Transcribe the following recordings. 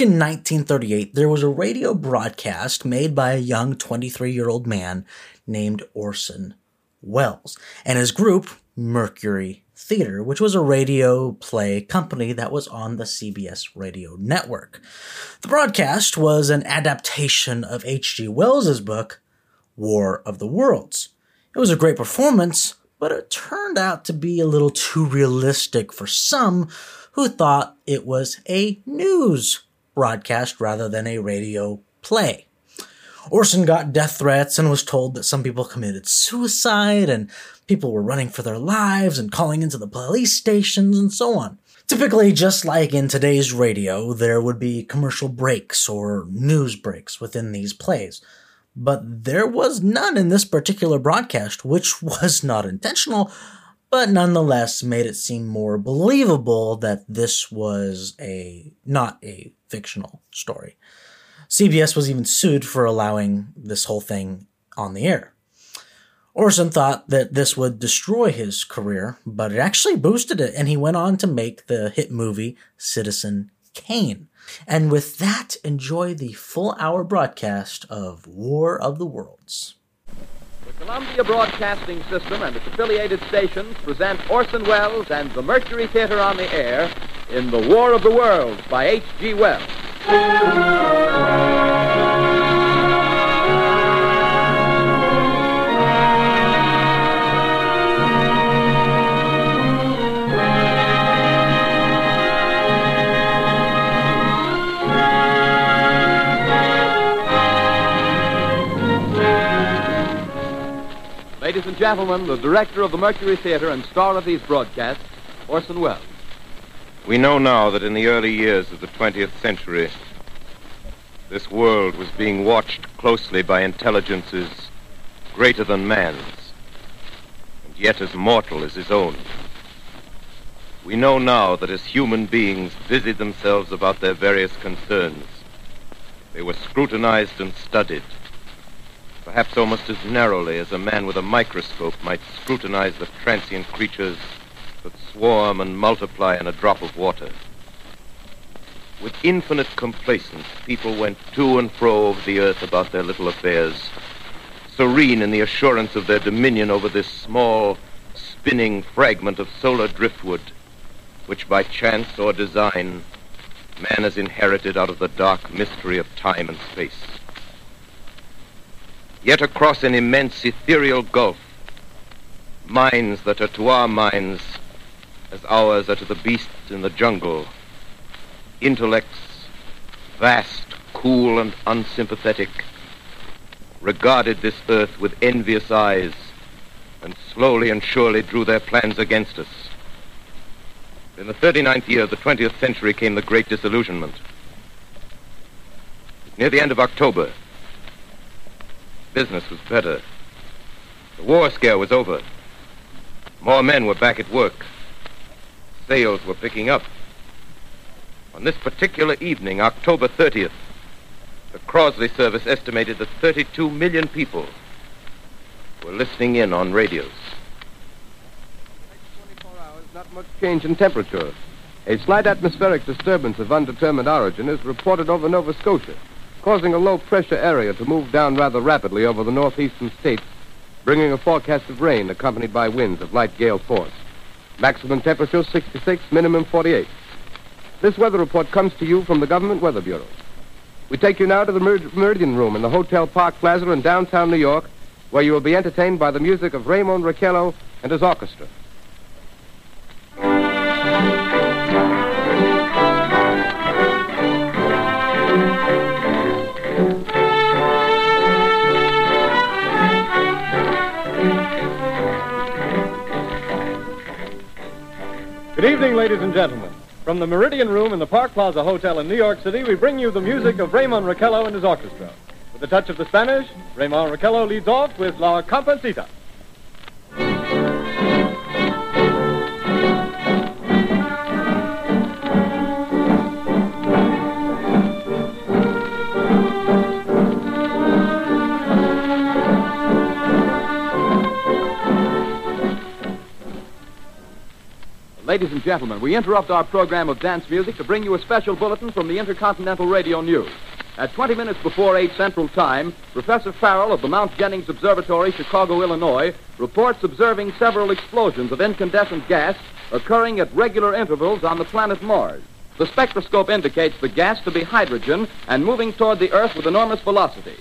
Back in 1938, there was a radio broadcast made by a young 23 year old man named Orson Welles and his group, Mercury Theater, which was a radio play company that was on the CBS radio network. The broadcast was an adaptation of H.G. Wells's book, War of the Worlds. It was a great performance, but it turned out to be a little too realistic for some who thought it was a news broadcast rather than a radio play. Orson got death threats and was told that some people committed suicide and people were running for their lives and calling into the police stations and so on. Typically, just like in today's radio, there would be commercial breaks or news breaks within these plays. But there was none in this particular broadcast, which was not intentional, but nonetheless made it seem more believable that this was a not a fictional story. CBS was even sued for allowing this whole thing on the air. Orson thought that this would destroy his career, but it actually boosted it, and he went on to make the hit movie Citizen Kane. And with that, enjoy the full hour broadcast of War of the Worlds. The Columbia Broadcasting System and its affiliated stations present Orson Welles and the Mercury Theater on the air in The War of the Worlds by H.G. Wells. Ladies and gentlemen, the director of the Mercury Theater and star of these broadcasts, Orson Welles. We know now that in the early years of the 20th century, this world was being watched closely by intelligences greater than man's, and yet as mortal as his own. We know now that as human beings busied themselves about their various concerns, they were scrutinized and studied perhaps almost as narrowly as a man with a microscope might scrutinize the transient creatures that swarm and multiply in a drop of water. With infinite complacence, people went to and fro over the earth about their little affairs, serene in the assurance of their dominion over this small, spinning fragment of solar driftwood, which by chance or design man has inherited out of the dark mystery of time and space. Yet across an immense ethereal gulf, minds that are to our minds as ours are to the beasts in the jungle, intellects, vast, cool, and unsympathetic, regarded this earth with envious eyes and slowly and surely drew their plans against us. In the 39th year of the 20th century came the Great Disillusionment. Near the end of October, business was better. The war scare was over. More men were back at work. Sales were picking up. On this particular evening, October 30th, the Crosley service estimated that 32 million people were listening in on radios. Next 24 hours, not much change in temperature. A slight atmospheric disturbance of undetermined origin is reported over Nova Scotia causing a low pressure area to move down rather rapidly over the northeastern states, bringing a forecast of rain accompanied by winds of light gale force. Maximum temperature 66, minimum 48. This weather report comes to you from the Government Weather Bureau. We take you now to the Mer- Meridian Room in the Hotel Park Plaza in downtown New York, where you will be entertained by the music of Ramon Raquello and his orchestra. Good evening, ladies and gentlemen. From the Meridian Room in the Park Plaza Hotel in New York City, we bring you the music of Ramon Raquello and his orchestra. With a touch of the Spanish, Ramon Raquello leads off with La Cumparsita. Ladies and gentlemen, we interrupt our program of dance music to bring you a special bulletin from the Intercontinental Radio News. At 20 minutes before 8 Central Time, Professor Farrell of the Mount Jennings Observatory, Chicago, Illinois, reports observing several explosions of incandescent gas occurring at regular intervals on the planet Mars. The spectroscope indicates the gas to be hydrogen and moving toward the Earth with enormous velocity.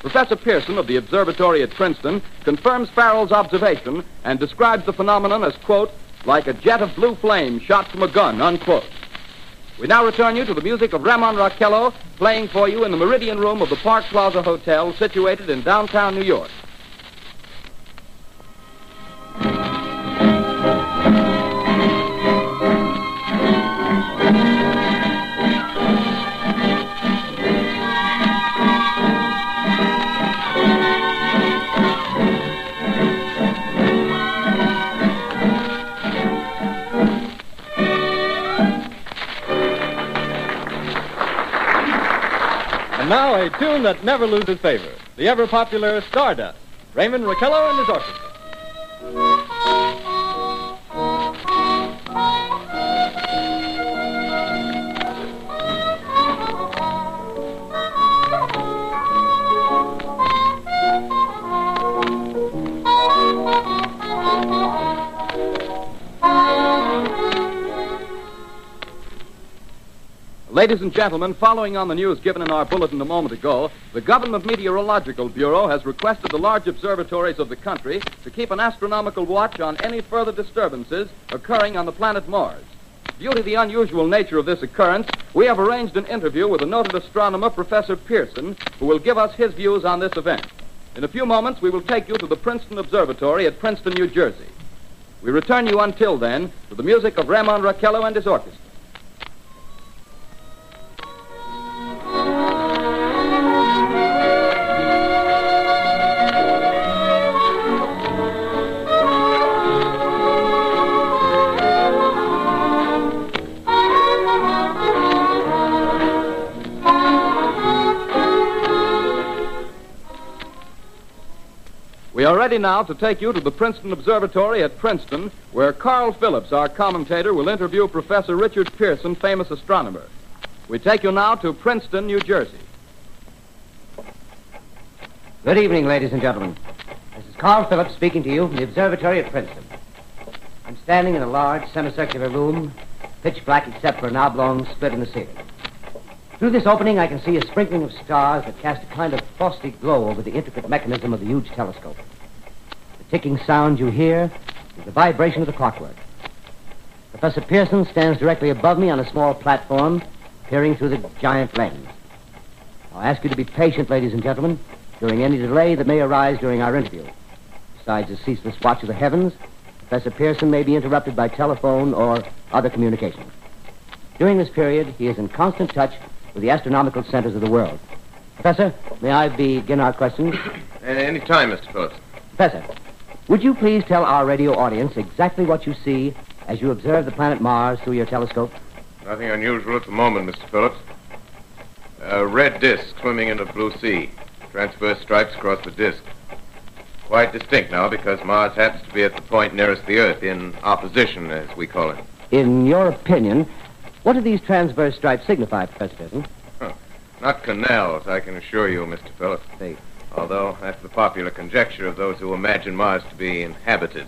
Professor Pearson of the observatory at Princeton confirms Farrell's observation and describes the phenomenon as, quote, like a jet of blue flame shot from a gun, unquote. We now return you to the music of Ramon Raquello playing for you in the Meridian Room of the Park Plaza Hotel situated in downtown New York. Now a tune that never loses favor. The ever popular Stardust. Ramon Raquello and his orchestra. Ladies and gentlemen, following on the news given in our bulletin a moment ago, the Government Meteorological Bureau has requested the large observatories of the country to keep an astronomical watch on any further disturbances occurring on the planet Mars. Due to the unusual nature of this occurrence, we have arranged an interview with the noted astronomer, Professor Pearson, who will give us his views on this event. In a few moments, we will take you to the Princeton Observatory at Princeton, New Jersey. We return you until then to the music of Ramon Raquello and his orchestra. We are ready now to take you to the Princeton Observatory at Princeton, where Carl Phillips, our commentator, will interview Professor Richard Pearson, famous astronomer. We take you now to Princeton, New Jersey. Good evening, ladies and gentlemen. This is Carl Phillips speaking to you from the observatory at Princeton. I'm standing in a large semicircular room, pitch black except for an oblong split in the ceiling. Through this opening, I can see a sprinkling of stars that cast a kind of frosty glow over the intricate mechanism of the huge telescope. The ticking sound you hear is the vibration of the clockwork. Professor Pearson stands directly above me on a small platform, peering through the giant lens. I'll ask you to be patient, ladies and gentlemen, during any delay that may arise during our interview. Besides the ceaseless watch of the heavens, Professor Pearson may be interrupted by telephone or other communication. During this period, he is in constant touch with the astronomical centers of the world. Professor, may I begin our questions? Any time, Mr. Phillips. Professor, would you please tell our radio audience exactly what you see as you observe the planet Mars through your telescope? Nothing unusual at the moment, Mr. Phillips. A red disk swimming in a blue sea. Transverse stripes across the disk. Quite distinct now because Mars happens to be at the point nearest the Earth, in opposition, as we call it. In your opinion, what do these transverse stripes signify, Professor Pearson? Not canals, I can assure you, Mr. Phillips. They Although that's the popular conjecture of those who imagine Mars to be inhabited.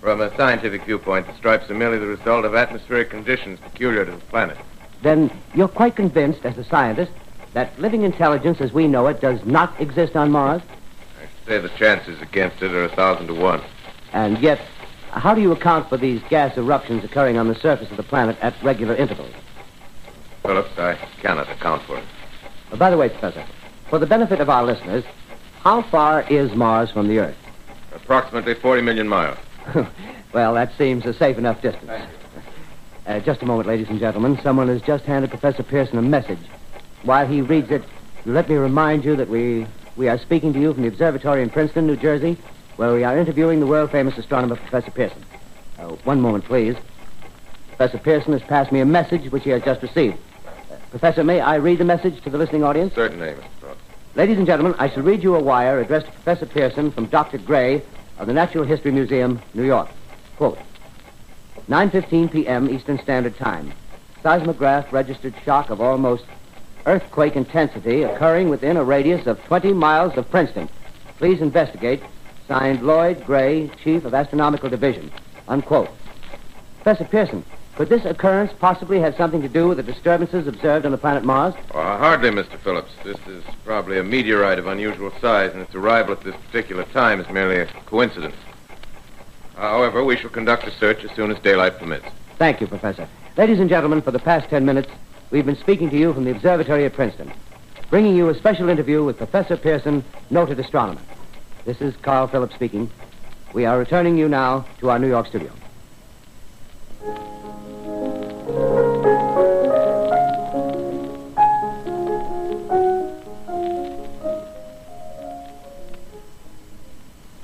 From a scientific viewpoint, the stripes are merely the result of atmospheric conditions peculiar to the planet. Then you're quite convinced, as a scientist, that living intelligence as we know it does not exist on Mars? I say the chances against it are a thousand to one. And yet, how do you account for these gas eruptions occurring on the surface of the planet at regular intervals? Phillips, I cannot account for it. Uh, by the way, Professor, for the benefit of our listeners, how far is Mars from the Earth? Approximately 40 million miles. well, that seems a safe enough distance. Uh, just a moment, ladies and gentlemen. Someone has just handed Professor Pearson a message. While he reads it, let me remind you that we, we are speaking to you from the observatory in Princeton, New Jersey, where we are interviewing the world-famous astronomer, Professor Pearson. Uh, one moment, please. Professor Pearson has passed me a message which he has just received. Uh, Professor, may I read the message to the listening audience? Certainly, Mr. Phillips. Ladies and gentlemen, I shall read you a wire addressed to Professor Pearson from Dr. Gray of the Natural History Museum, New York. Quote, 9.15 p.m. Eastern Standard Time. Seismograph registered shock of almost earthquake intensity occurring within a radius of 20 miles of Princeton. Please investigate. Signed Lloyd Gray, Chief of Astronomical Division. Unquote. Professor Pearson, could this occurrence possibly have something to do with the disturbances observed on the planet Mars? Uh, hardly, Mr. Phillips. This is probably a meteorite of unusual size, and its arrival at this particular time is merely a coincidence. However, we shall conduct a search as soon as daylight permits. Thank you, Professor. Ladies and gentlemen, for the past ten minutes, we've been speaking to you from the observatory at Princeton, bringing you a special interview with Professor Pearson, noted astronomer. This is Carl Phillips speaking. We are returning you now to our New York studio.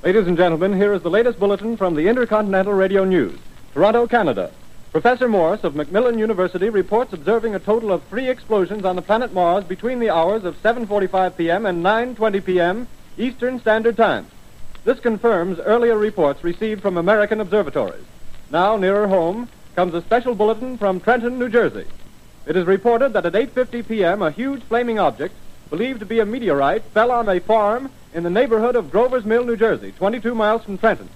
Ladies and gentlemen, here is the latest bulletin from the Intercontinental Radio News. Toronto, Canada. Professor Morse of Macmillan University reports observing a total of three explosions on the planet Mars between the hours of 7:45 p.m. and 9:20 p.m. Eastern Standard Time. This confirms earlier reports received from American observatories. Now, nearer home, comes a special bulletin from Trenton, New Jersey. It is reported that at 8:50 p.m. a huge flaming object, believed to be a meteorite, fell on a farm in the neighborhood of Grover's Mill, New Jersey, 22 miles from Trenton.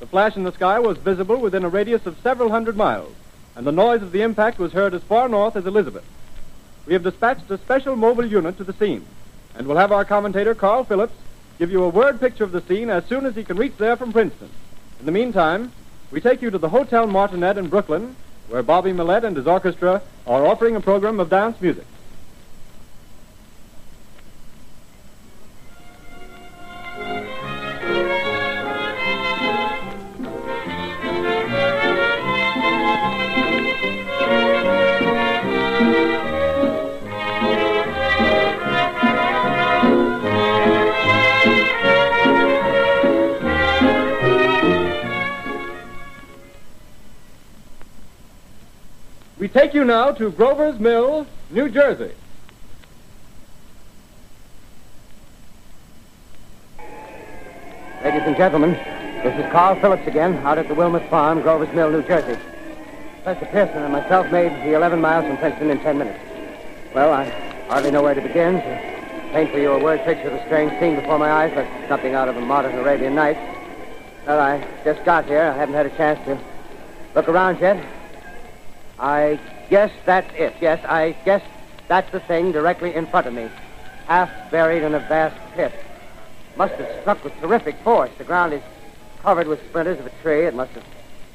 The flash in the sky was visible within a radius of several hundred miles, and the noise of the impact was heard as far north as Elizabeth. We have dispatched a special mobile unit to the scene, and will have our commentator, Carl Phillips, give you a word picture of the scene as soon as he can reach there from Princeton. In the meantime, we take you to the Hotel Martinet in Brooklyn, where Bobby Millette and his orchestra are offering a program of dance music. We take you now to Grover's Mill, New Jersey. Ladies and gentlemen, this is Carl Phillips again, out at the Wilmot Farm, Grover's Mill, New Jersey. Professor Pearson and myself made the 11 miles from Princeton in 10 minutes. Well, I hardly know where to begin. To paint for you a word picture of the strange scene before my eyes, like something out of a modern Arabian Nights. Well, I just got here. I haven't had a chance to look around yet. I guess that's it. Yes, I guess that's the thing directly in front of me, half buried in a vast pit. Must have struck with terrific force. The ground is covered with splinters of a tree. It must have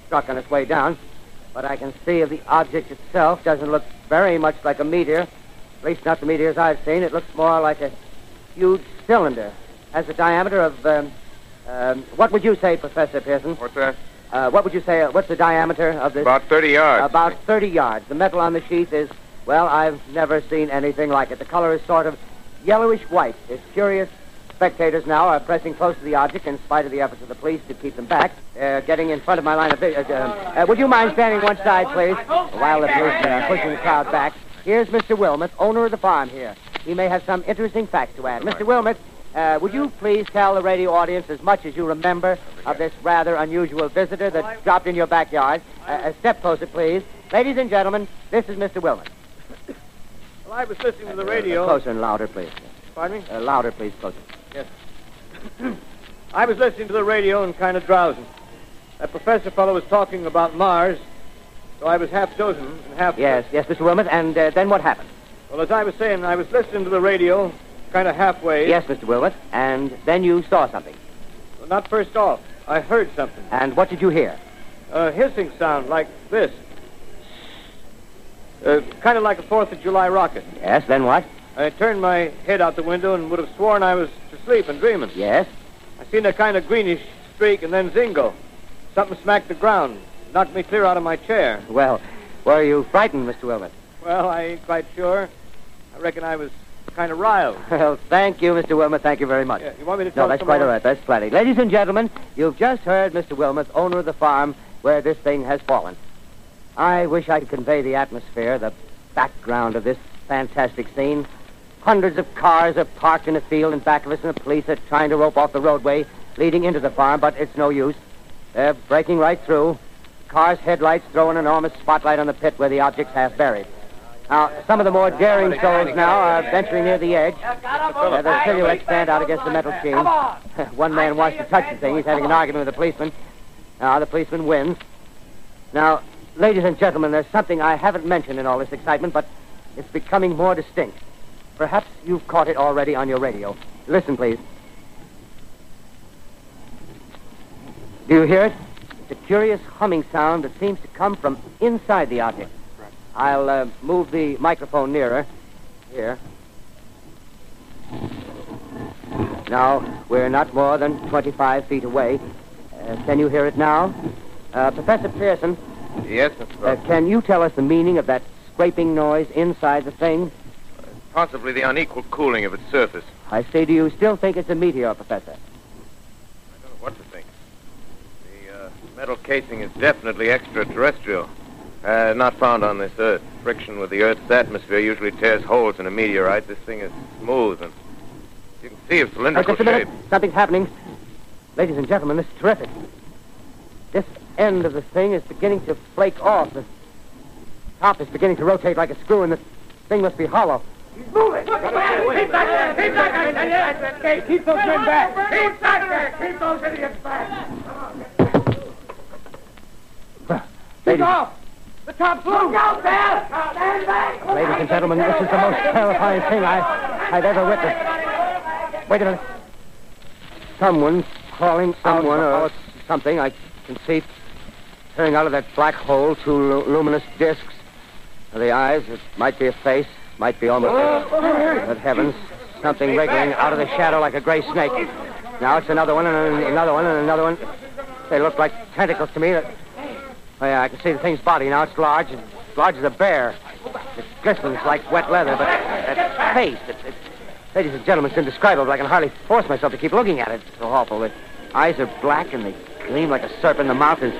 struck on its way down. But I can see the object itself doesn't look very much like a meteor. At least not the meteors I've seen. It looks more like a huge cylinder. Has a diameter of, um, um, what would you say, Professor Pearson? What's that? Uh, what would you say? Uh, what's the diameter of this? About 30 yards. About 30 yards. The metal on the sheath is, well, I've never seen anything like it. The color is sort of yellowish white. It's curious. Spectators now are pressing close to the object in spite of the efforts of the police to keep them back. Uh, getting in front of my line of vision. Uh, uh, would you mind standing one side, please? While the police are pushing the crowd back. Here's Mr. Wilmot, owner of the farm here. He may have some interesting facts to add. Mr. Wilmot, uh, would you please tell the radio audience as much as you remember of this rather unusual visitor that dropped in your backyard? Uh, uh, step closer, please. Ladies and gentlemen, this is Mr. Wilmot. Well, I was listening to the Uh, radio. closer and louder, please. Pardon me? Uh, louder, please, closer. Yes. I was listening to the radio and kind of drowsing. That professor fellow was talking about Mars, so I was half dozing and half. Yes, yes, Mr. Wilmot. And uh, then what happened? Well, as I was saying, I was listening to the radio, kind of halfway. Yes, Mr. Wilmot. And then you saw something. Well, not first off. I heard something. And what did you hear? A hissing sound like this. Uh, kind of like a Fourth of July rocket. Yes, then what? I turned my head out the window and would have sworn I was asleep and dreaming. Yes. I seen a kind of greenish streak and then zingo. Something smacked the ground, knocked me clear out of my chair. Well, were you frightened, Mr. Wilmot? Well, I ain't quite sure. I reckon I was kind of riled. Well, thank you, Mr. Wilmot. Thank you very much. Yeah, you want me to tell No, that's quite all right. That's plenty. Ladies and gentlemen, you've just heard Mr. Wilmot, owner of the farm where this thing has fallen. I wish I could convey the atmosphere, the background of this fantastic scene. Hundreds of cars are parked in a field in back of us, and the police are trying to rope off the roadway leading into the farm, but it's no use. They're breaking right through. car's headlights throw an enormous spotlight on the pit where the object's half buried. Now, some of the more daring souls now are venturing near the edge. Uh, their silhouettes stand out against the metal sheen. One man wants to touch the thing. He's having an argument with the policeman. Now, the policeman wins. Now, ladies and gentlemen, there's something I haven't mentioned in all this excitement, but it's becoming more distinct. Perhaps you've caught it already on your radio. Listen, please. Do you hear it? It's a curious humming sound that seems to come from inside the object. I'll uh, move the microphone nearer. Here. Now, we're not more than 25 feet away. Uh, can you hear it now? Uh, Professor Pearson, Yes, Mr. uh, can you tell us the meaning of that scraping noise inside the thing? Possibly the unequal cooling of its surface. I say, do you still think it's a meteor, Professor? I don't know what to think. The uh, metal casing is definitely extraterrestrial. Uh, not found on this Earth. Friction with the Earth's atmosphere usually tears holes in a meteorite. This thing is smooth and you can see its Uh, cylindrical just a minute. shape. Something's happening. Ladies and gentlemen, this is terrific. This end of the thing is beginning to flake off. The top is beginning to rotate like a screw, and the thing must be hollow. He's moving. Look, Look back. Keep back there. Keep back there. Keep, back. keep those men back. Keep back there. Keep those idiots back. Ladies, The loose. Look out there. Stand back. ladies and gentlemen, this is the most terrifying thing I, I've ever witnessed. Wait a minute. Someone calling someone or something. I can see coming out of that black hole two lu- luminous discs. The eyes, it might be a face, might be almost. But heavens, something wriggling out of the shadow like a gray snake. Now it's another one and another one and another one. They look like tentacles to me. That- Oh, yeah, I can see the thing's body now. It's large, as large as a bear. It glistens like wet leather, but that face, it, it, ladies and gentlemen, it's indescribable. I can hardly force myself to keep looking at it. It's so awful. The eyes are black and they gleam like a serpent. The mouth is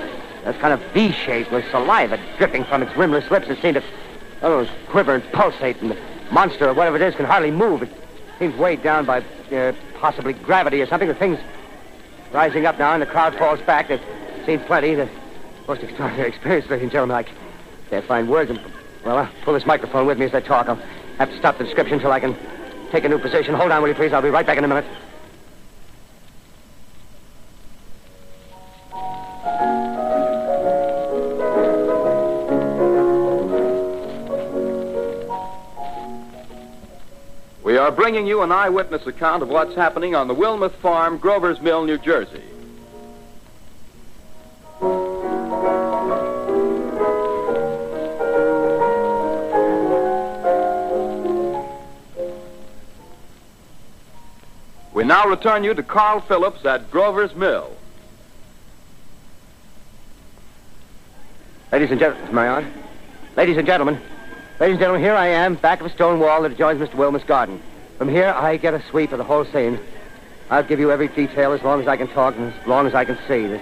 that's kind of V-shaped with saliva dripping from its rimless lips. It seems to oh, quiver and pulsate, and the monster or whatever it is can hardly move. It seems weighed down by uh, possibly gravity or something. The thing's rising up now, and the crowd falls back. They've seen plenty. The most extraordinary experience, ladies and gentlemen. I can't find words. And, well, I'll pull this microphone with me as I talk. I'll have to stop the description until I can take a new position. Hold on, will you, please? I'll be right back in a minute. We are bringing you an eyewitness account of what's happening on the Wilmuth Farm, Grover's Mill, New Jersey. We now return you to Carl Phillips at Grover's Mill. Ladies and gentlemen, I on? Ladies and gentlemen, ladies and gentlemen, here I am, back of a stone wall that adjoins Mr. Wilmer's garden. From here, I get a sweep of the whole scene. I'll give you every detail as long as I can talk and as long as I can see. There's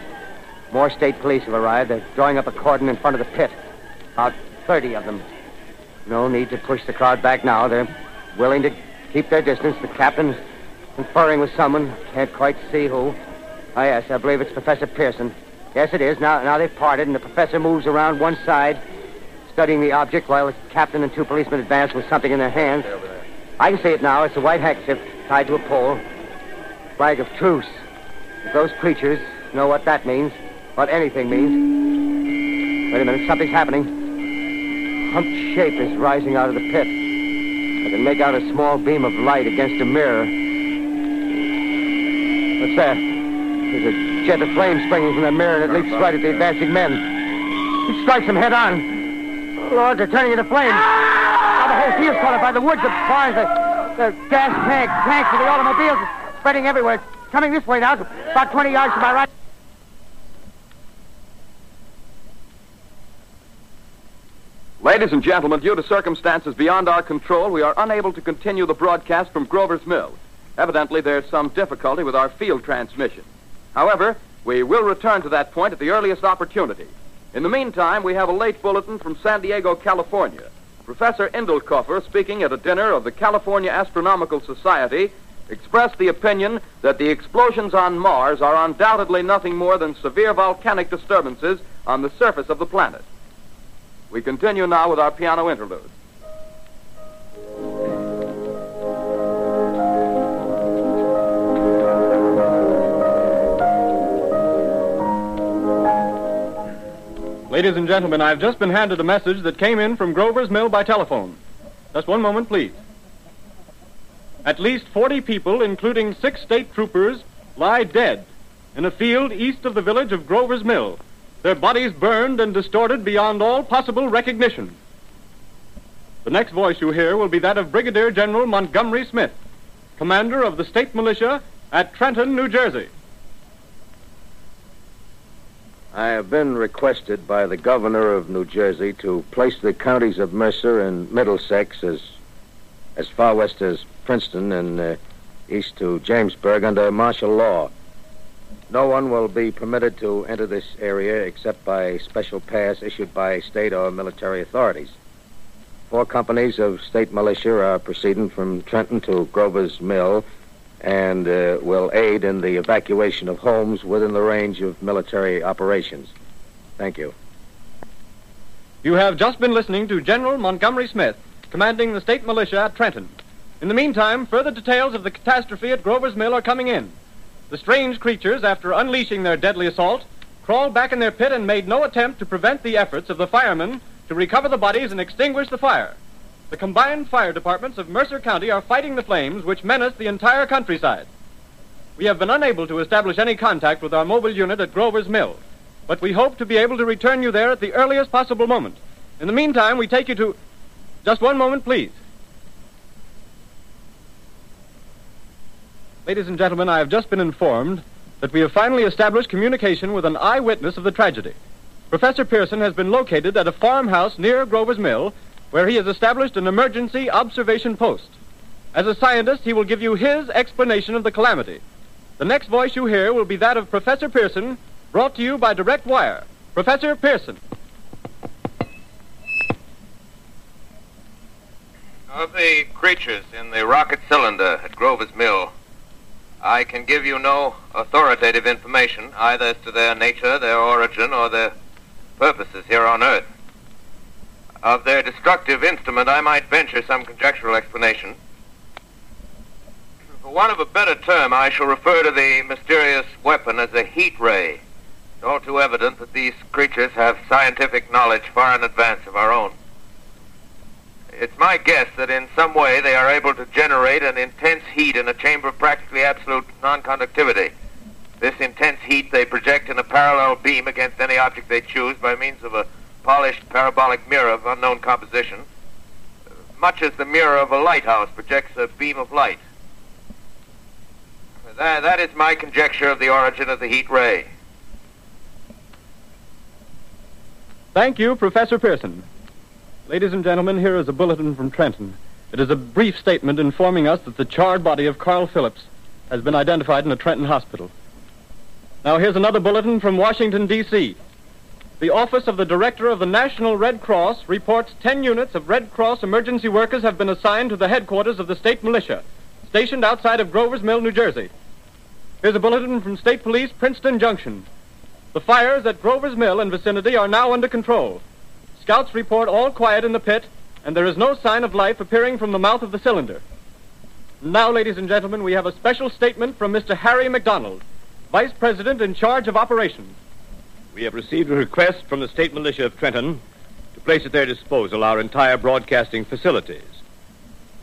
more state police have arrived. They're drawing up a cordon in front of the pit. About 30 of them. No need to push the crowd back now. They're willing to keep their distance. The captain's conferring with someone. Can't quite see who. Oh, yes, I believe it's Professor Pearson. Yes, it is. Now, now they've parted, and the professor moves around one side, studying the object, while the captain and two policemen advance with something in their hands. I can see it now. It's a white handkerchief tied to a pole. Flag of truce. If those creatures know what that means, what anything means. Wait a minute, something's happening. Humped shape is rising out of the pit. I can make out a small beam of light against a mirror. What's that? There's a jet of flame springing from the mirror and it leaps right at the advancing men. It strikes them head on. Lord, they're turning into flames. Now the whole field's caught up by the woods, the barns, the, the gas tanks, tanks of the automobiles spreading everywhere. It's coming this way now, about 20 yards to my right. Ladies and gentlemen, due to circumstances beyond our control, we are unable to continue the broadcast from Grover's Mill. Evidently, there's some difficulty with our field transmission. However, we will return to that point at the earliest opportunity. In the meantime, we have a late bulletin from San Diego, California. Professor Indelkoffer, speaking at a dinner of the California Astronomical Society, expressed the opinion that the explosions on Mars are undoubtedly nothing more than severe volcanic disturbances on the surface of the planet. We continue now with our piano interlude. Ladies and gentlemen, I've just been handed a message that came in from Grover's Mill by telephone. Just one moment, please. At least 40 people, including six state troopers, lie dead in a field east of the village of Grover's Mill, their bodies burned and distorted beyond all possible recognition. The next voice you hear will be that of Brigadier General Montgomery Smith, commander of the state militia at Trenton, New Jersey. I have been requested by the governor of New Jersey to place the counties of Mercer and Middlesex as as far west as Princeton and uh, east to Jamesburg under martial law. No one will be permitted to enter this area except by special pass issued by state or military authorities. Four companies of state militia are proceeding from Trenton to Grover's Mill and uh, will aid in the evacuation of homes within the range of military operations. Thank you. You have just been listening to General Montgomery Smith, commanding the state militia at Trenton. In the meantime, further details of the catastrophe at Grover's Mill are coming in. The strange creatures, after unleashing their deadly assault, crawled back in their pit and made no attempt to prevent the efforts of the firemen to recover the bodies and extinguish the fire. The combined fire departments of Mercer County are fighting the flames which menace the entire countryside. We have been unable to establish any contact with our mobile unit at Grover's Mill, but we hope to be able to return you there at the earliest possible moment. In the meantime, we take you to. Just one moment, please. Ladies and gentlemen, I have just been informed that we have finally established communication with an eyewitness of the tragedy. Professor Pearson has been located at a farmhouse near Grover's Mill where he has established an emergency observation post. As a scientist, he will give you his explanation of the calamity. The next voice you hear will be that of Professor Pearson, brought to you by direct wire. Professor Pearson. Of the creatures in the rocket cylinder at Grover's Mill, I can give you no authoritative information either as to their nature, their origin, or their purposes here on Earth. Of their destructive instrument, I might venture some conjectural explanation. For want of a better term, I shall refer to the mysterious weapon as a heat ray. It's all too evident that these creatures have scientific knowledge far in advance of our own. It's my guess that in some way they are able to generate an intense heat in a chamber of practically absolute non-conductivity. This intense heat they project in a parallel beam against any object they choose by means of a polished parabolic mirror of unknown composition, much as the mirror of a lighthouse projects a beam of light. That, that is my conjecture of the origin of the heat ray. Thank you, Professor Pearson. Ladies and gentlemen, here is a bulletin from Trenton. It is a brief statement informing us that the charred body of Carl Phillips has been identified in a Trenton hospital. Now, here's another bulletin from Washington, D.C. The Office of the Director of the National Red Cross reports 10 units of Red Cross emergency workers have been assigned to the headquarters of the state militia, stationed outside of Grover's Mill, New Jersey. Here's a bulletin from State Police, Princeton Junction. The fires at Grover's Mill and vicinity are now under control. Scouts report all quiet in the pit, and there is no sign of life appearing from the mouth of the cylinder. Now, ladies and gentlemen, we have a special statement from Mr. Harry McDonald, Vice President in charge of operations. We have received a request from the state militia of Trenton to place at their disposal our entire broadcasting facilities.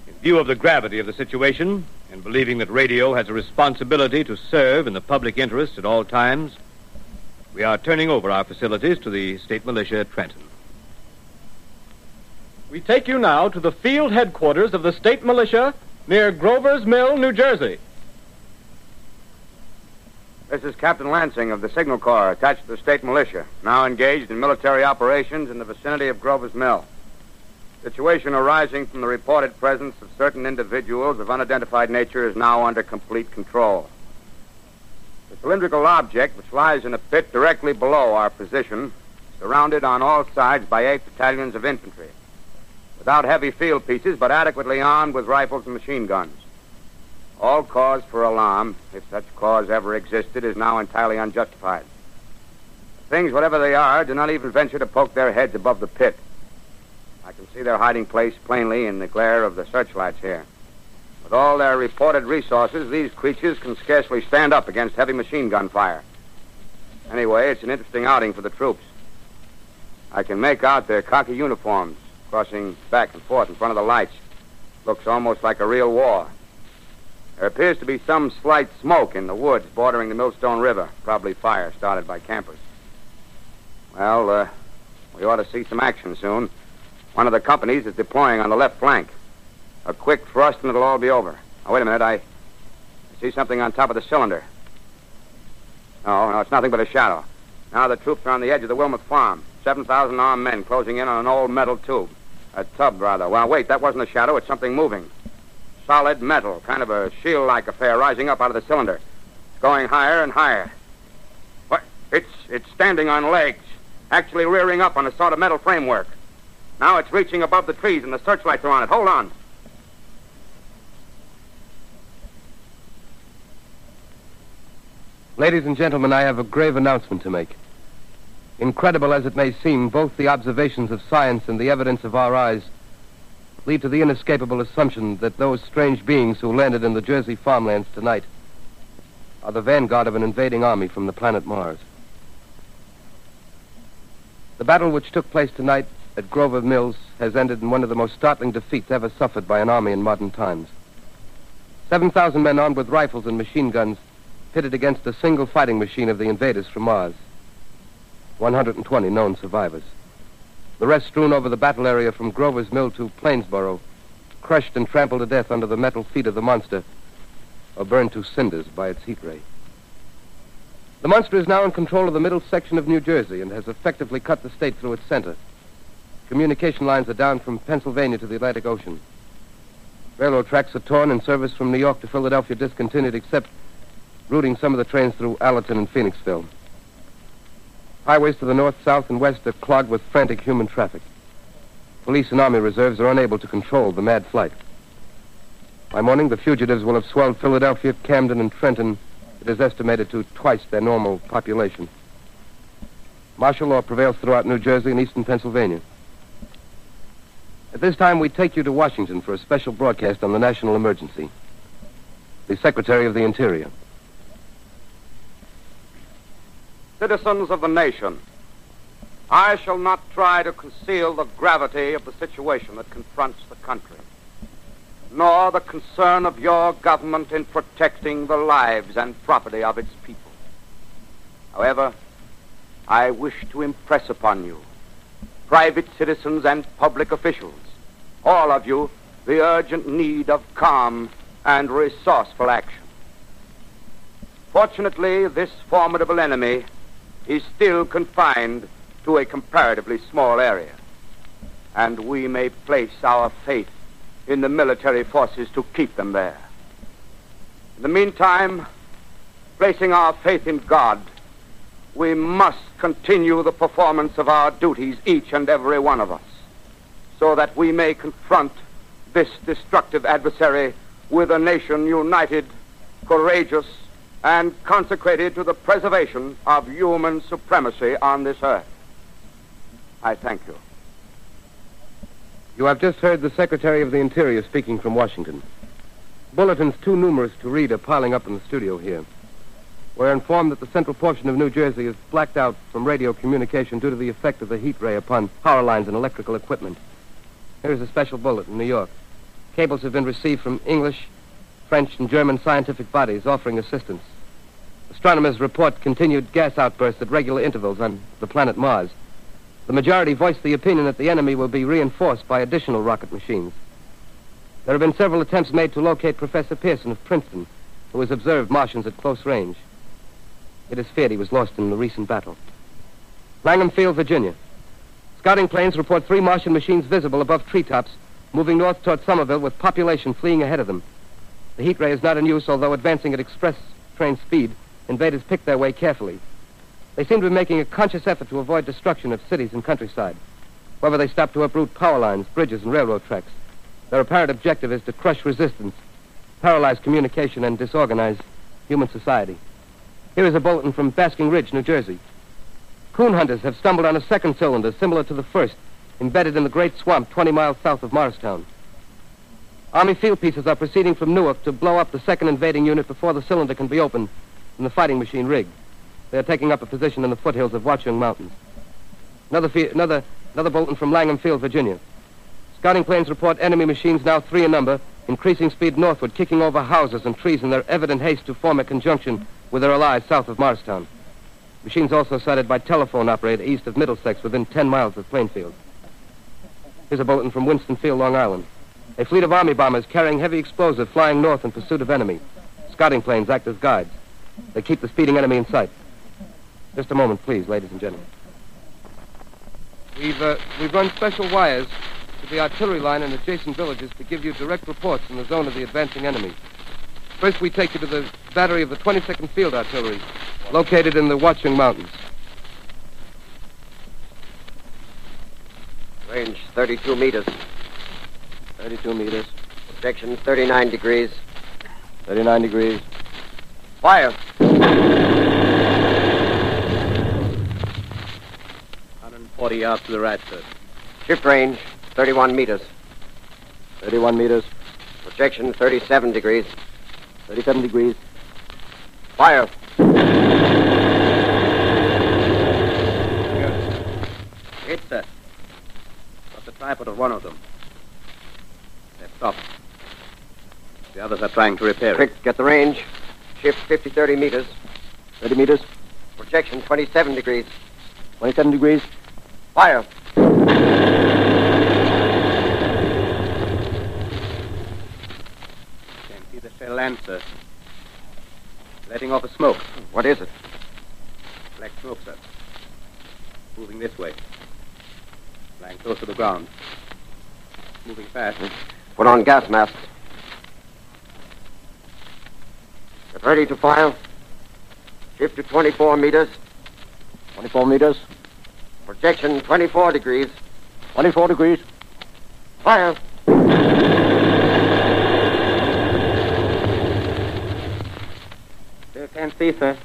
In view of the gravity of the situation, and believing that radio has a responsibility to serve in the public interest at all times, we are turning over our facilities to the state militia at Trenton. We take you now to the field headquarters of the state militia near Grover's Mill, New Jersey. This is Captain Lansing of the Signal Corps, attached to the state militia, now engaged in military operations in the vicinity of Grover's Mill. Situation arising from the reported presence of certain individuals of unidentified nature is now under complete control. The cylindrical object, which lies in a pit directly below our position, surrounded on all sides by eight battalions of infantry, without heavy field pieces, but adequately armed with rifles and machine guns. All cause for alarm, if such cause ever existed, is now entirely unjustified. Things, whatever they are, do not even venture to poke their heads above the pit. I can see their hiding place plainly in the glare of the searchlights here. With all their reported resources, these creatures can scarcely stand up against heavy machine gun fire. Anyway, it's an interesting outing for the troops. I can make out their khaki uniforms crossing back and forth in front of the lights. Looks almost like a real war. There appears to be some slight smoke in the woods bordering the Millstone River, probably fire started by campers. Well, uh, we ought to see some action soon. One of the companies is deploying on the left flank. A quick thrust and it'll all be over. Now, wait a minute. I, I see something on top of the cylinder. No, no, it's nothing but a shadow. Now the troops are on the edge of the Wilmot farm. 7,000 armed men closing in on an old metal tube. A tub, rather. Well, wait, that wasn't a shadow. It's something moving. Solid metal, kind of a shield-like affair rising up out of the cylinder. It's going higher and higher. What? It's, it's standing on legs, actually rearing up on a sort of metal framework. Now it's reaching above the trees and the searchlights are on it. Hold on. Ladies and gentlemen, I have a grave announcement to make. Incredible as it may seem, both the observations of science and the evidence of our eyes lead to the inescapable assumption that those strange beings who landed in the Jersey farmlands tonight are the vanguard of an invading army from the planet Mars. The battle which took place tonight at Grover Mills has ended in one of the most startling defeats ever suffered by an army in modern times. 7,000 men armed with rifles and machine guns pitted against a single fighting machine of the invaders from Mars. 120 known survivors. The rest strewn over the battle area from Grover's Mill to Plainsboro, crushed and trampled to death under the metal feet of the monster, or burned to cinders by its heat ray. The monster is now in control of the middle section of New Jersey and has effectively cut the state through its center. Communication lines are down from Pennsylvania to the Atlantic Ocean. Railroad tracks are torn and service from New York to Philadelphia discontinued except routing some of the trains through Allentown and Phoenixville. Highways to the north, south, and west are clogged with frantic human traffic. Police and army reserves are unable to control the mad flight. By morning, the fugitives will have swelled Philadelphia, Camden, and Trenton. It is estimated to twice their normal population. Martial law prevails throughout New Jersey and eastern Pennsylvania. At this time, we take you to Washington for a special broadcast on the national emergency. The Secretary of the Interior. Citizens of the nation, I shall not try to conceal the gravity of the situation that confronts the country, nor the concern of your government in protecting the lives and property of its people. However, I wish to impress upon you, private citizens and public officials, all of you, the urgent need of calm and resourceful action. Fortunately, this formidable enemy is still confined to a comparatively small area. And we may place our faith in the military forces to keep them there. In the meantime, placing our faith in God, we must continue the performance of our duties, each and every one of us, so that we may confront this destructive adversary with a nation united, courageous, and consecrated to the preservation of human supremacy on this earth. I thank you. You have just heard the Secretary of the Interior speaking from Washington. Bulletins too numerous to read are piling up in the studio here. We're informed that the central portion of New Jersey is blacked out from radio communication due to the effect of the heat ray upon power lines and electrical equipment. Here's a special bullet in New York. Cables have been received from English, French, and German scientific bodies offering assistance. Astronomers report continued gas outbursts at regular intervals on the planet Mars. The majority voiced the opinion that the enemy will be reinforced by additional rocket machines. There have been several attempts made to locate Professor Pearson of Princeton, who has observed Martians at close range. It is feared he was lost in the recent battle. Langham Field, Virginia. Scouting planes report three Martian machines visible above treetops, moving north toward Somerville with population fleeing ahead of them. The heat ray is not in use, although advancing at express train speed, invaders pick their way carefully. They seem to be making a conscious effort to avoid destruction of cities and countryside. However, they stop to uproot power lines, bridges, and railroad tracks. Their apparent objective is to crush resistance, paralyze communication, and disorganize human society. Here is a bulletin from Basking Ridge, New Jersey. Coon hunters have stumbled on a second cylinder similar to the first, embedded in the great swamp 20 miles south of Morristown. Army field pieces are proceeding from Newark to blow up the second invading unit before the cylinder can be opened and the fighting machine rigged. They are taking up a position in the foothills of Watchung Mountains. Another, another, another bulletin from Langham Field, Virginia. Scouting planes report enemy machines now three in number, increasing speed northward, kicking over houses and trees in their evident haste to form a conjunction with their allies south of Morristown. Machines also sighted by telephone operator east of Middlesex within 10 miles of Plainfield. Here's a bulletin from Winston Field, Long Island. A fleet of Army bombers carrying heavy explosive flying north in pursuit of enemy. Scouting planes act as guides. They keep the speeding enemy in sight. Just a moment, please, ladies and gentlemen. We've, uh, we've run special wires to the artillery line and adjacent villages to give you direct reports in the zone of the advancing enemy. First, we take you to the battery of the 22nd Field Artillery, located in the Watchung Mountains. Range 32 meters. 32 meters. Projection 39 degrees. 39 degrees. Fire. 140 yards to the right, sir. Shift range 31 meters. 31 meters. Projection 37 degrees. 37 degrees. Fire. Hit, sir. Got the tripod of one of them. They've. The others are trying to repair it. Quick, get the range. Shift 50 30 meters. 30 meters. Projection 27 degrees. 27 degrees. Fire. Can't see the shell sir. Letting off a smoke. What is it? Black smoke, sir. Moving this way. Lying close to the ground. Moving fast. Hmm. Put on gas masks. Get ready to fire. Shift to 24 meters. 24 meters. Projection 24 degrees. 24 degrees. Fire. Still can't see, sir.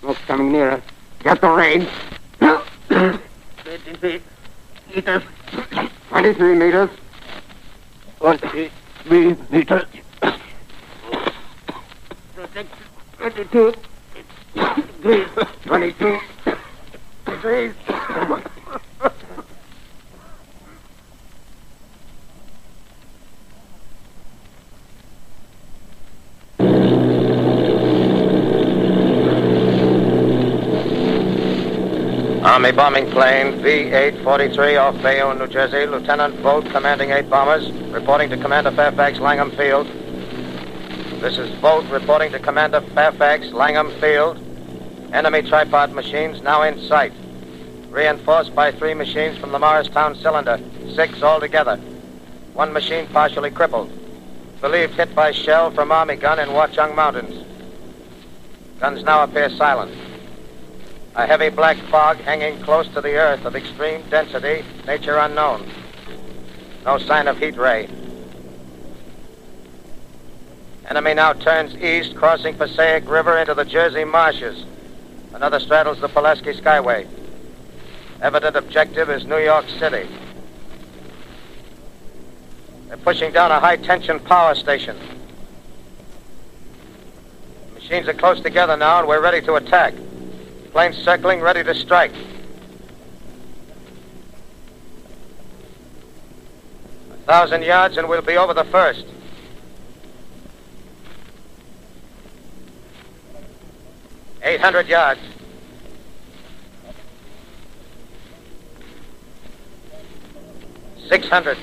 Smoke's coming nearer. Get the range. 23 meters. 23 meters. 23 meters. Projection 22 degrees. 22 degrees. Army bombing plane V-843 off Bayonne, New Jersey. Lieutenant Bolt, commanding eight bombers, reporting to Commander Fairfax, Langham Field. This is Bolt reporting to Commander Fairfax, Langham Field. Enemy tripod machines now in sight. Reinforced by three machines from the Morristown cylinder, six altogether. One machine partially crippled. Believed hit by shell from Army gun in Watchung Mountains. Guns now appear silent. A heavy black fog hanging close to the earth of extreme density, nature unknown. No sign of heat ray. Enemy now turns east, crossing Passaic River into the Jersey marshes. Another straddles the Pulaski Skyway. Evident objective is New York City. They're pushing down a high tension power station. The Machines are close together now, and we're ready to attack. Planes circling, ready to strike. A thousand yards, and we'll be over the first. Eight hundred yards. Six hundred.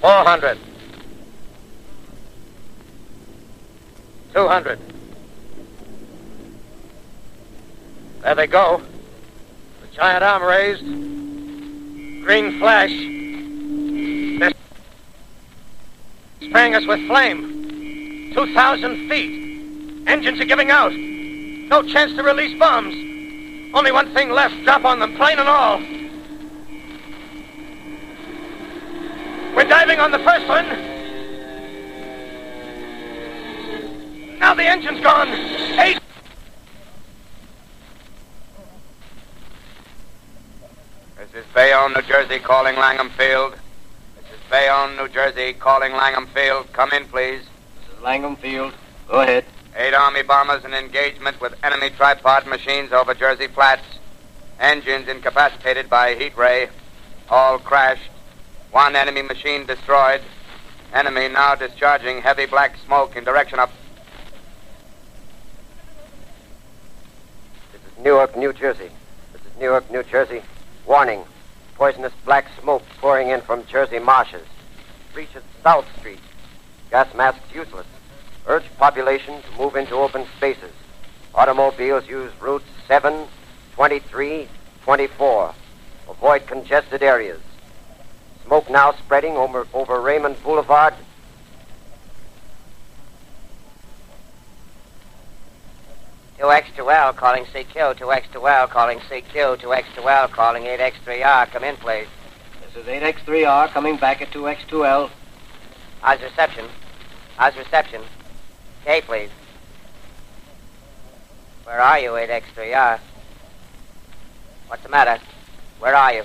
Four hundred. Two hundred. There they go. The giant arm raised. Green flash. They're spraying us with flame. Two thousand feet. Engines are giving out. No chance to release bombs. Only one thing left. Drop on them, plane and all. We're diving on the first one. Now the engine's gone. Eight. This is Bayonne, New Jersey, calling Langham Field. This is Bayonne, New Jersey, calling Langham Field. Come in, please. This is Langham Field. Go ahead. Eight Army bombers in engagement with enemy tripod machines over Jersey Flats. Engines incapacitated by heat ray. All crashed. One enemy machine destroyed. Enemy now discharging heavy black smoke in direction of. This is Newark, New Jersey. This is Newark, New Jersey. Warning. Poisonous black smoke pouring in from Jersey marshes. Reaches South Street. Gas masks useless. Urge population to move into open spaces. Automobiles use routes 7, 23, 24. Avoid congested areas. Smoke now spreading over, over Raymond Boulevard. Two X to L calling CQ. Two X to L calling CQ. Two X to L calling 8X3R. Come in, please. This is 8X3R coming back at 2X2L. How's reception? How's reception? K, please. Where are you, 8X3R? What's the matter? Where are you?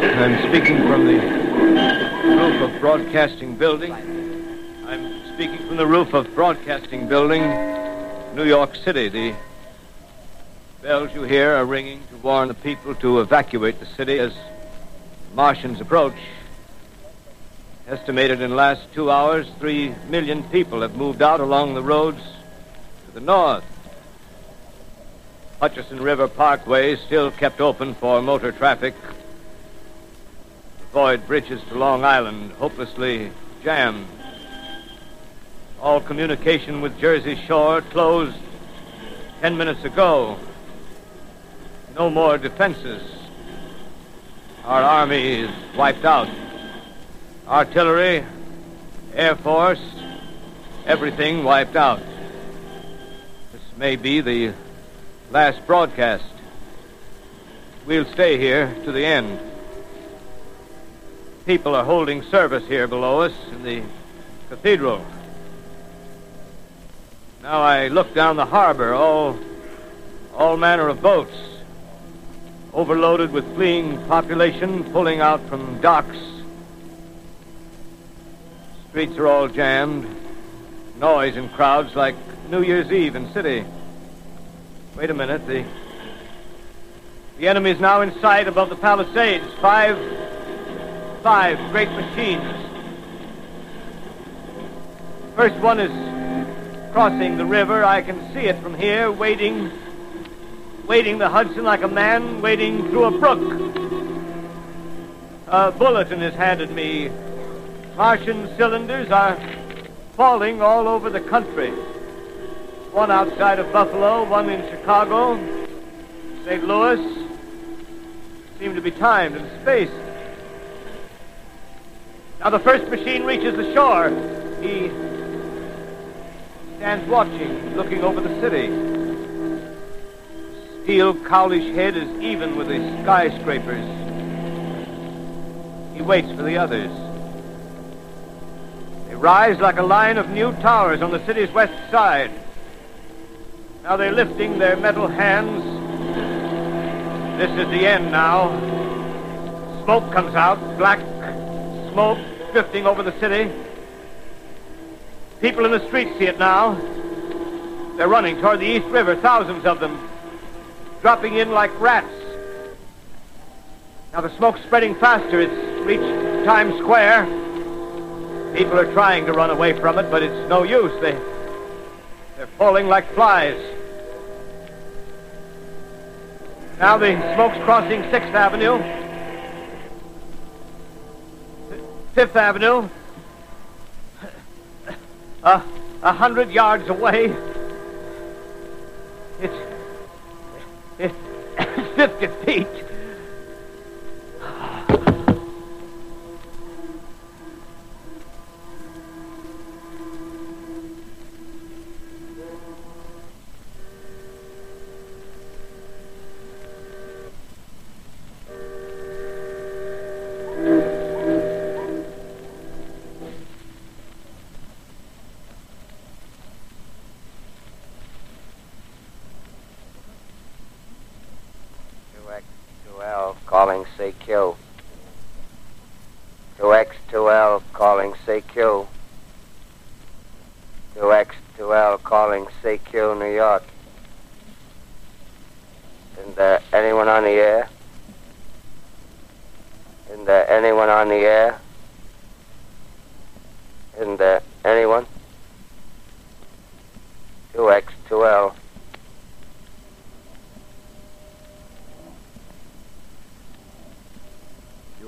I'm speaking from the roof of Broadcasting Building. I'm speaking from the roof of Broadcasting Building, New York City. The bells you hear are ringing to warn the people to evacuate the city as Martians approach. Estimated in the last two hours, three million people have moved out along the roads to the north. Hutchison River Parkway is still kept open for motor traffic. Avoid bridges to Long Island, hopelessly jammed. All communication with Jersey Shore closed ten minutes ago. No more defenses. Our army is wiped out. Artillery, Air Force, everything wiped out. This may be the last broadcast. We'll stay here to the end. People are holding service here below us in the cathedral. Now I look down the harbor, all, all manner of boats, overloaded with fleeing population pulling out from docks. Streets are all jammed. Noise and crowds like New Year's Eve in city. Wait a minute. The the enemy is now in sight above the Palisades. Five five great machines. First one is crossing the river. I can see it from here, wading wading the Hudson like a man wading through a brook. A bulletin is handed me. Martian cylinders are falling all over the country. One outside of Buffalo, one in Chicago, St. Louis. Seem to be timed and spaced. Now the first machine reaches the shore. He stands watching, looking over the city. Steel cowlish head is even with the skyscrapers. He waits for the others. They rise like a line of new towers on the city's west side. Now they're lifting their metal hands. This is the end now. Smoke comes out, black smoke drifting over the city. People in the streets see it now. They're running toward the East River, thousands of them, dropping in like rats. Now the smoke's spreading faster. It's reached Times Square. People are trying to run away from it, but it's no use. They, they're falling like flies. Now the smoke's crossing 6th Avenue. Fifth Avenue. Uh, a hundred yards away. It's, it's 50 feet. CQ. 2X, 2L, calling CQ, New York. Isn't there anyone on the air? Isn't there anyone on the air? Isn't there anyone? 2X,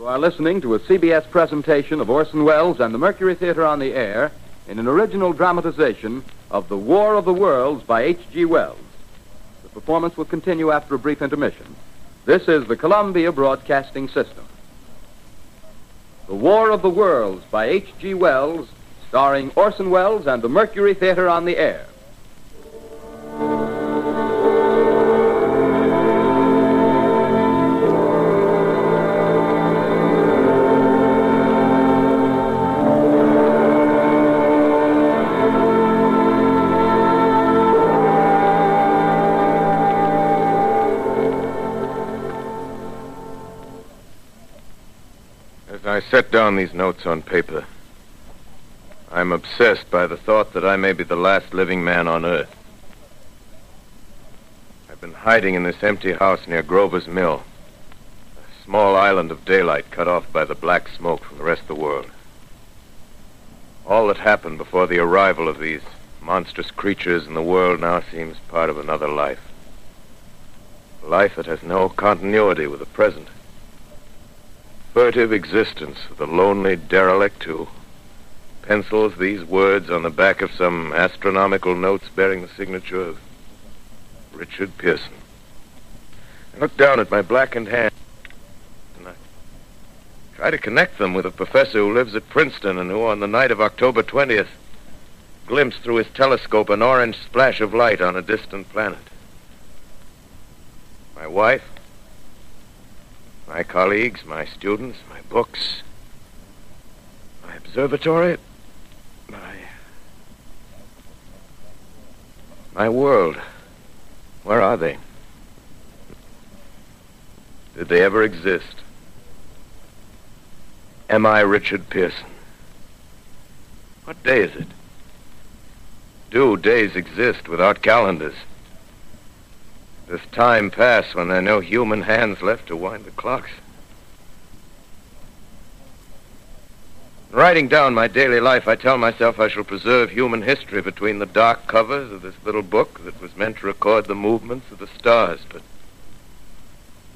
You are listening to a CBS presentation of Orson Welles and the Mercury Theater on the Air in an original dramatization of The War of the Worlds by H.G. Wells. The performance will continue after a brief intermission. This is the Columbia Broadcasting System. The War of the Worlds by H.G. Wells, starring Orson Welles and the Mercury Theater on the Air. Down these notes on paper, I'm obsessed by the thought that I may be the last living man on Earth. I've been hiding in this empty house near Grover's Mill, a small island of daylight cut off by the black smoke from the rest of the world. All that happened before the arrival of these monstrous creatures in the world now seems part of another life. A life that has no continuity with the present furtive existence of the lonely derelict who pencils these words on the back of some astronomical notes bearing the signature of Richard Pierson. I look down at my blackened hand and I try to connect them with a professor who lives at Princeton and who, on the night of October 20th, glimpsed through his telescope an orange splash of light on a distant planet. My wife, my colleagues, my students, my books, my observatory, my. my world. Where are they? Did they ever exist? Am I Richard Pierson? What day is it? Do days exist without calendars? Does time pass when there are no human hands left to wind the clocks? In writing down my daily life, I tell myself I shall preserve human history between the dark covers of this little book that was meant to record the movements of the stars. But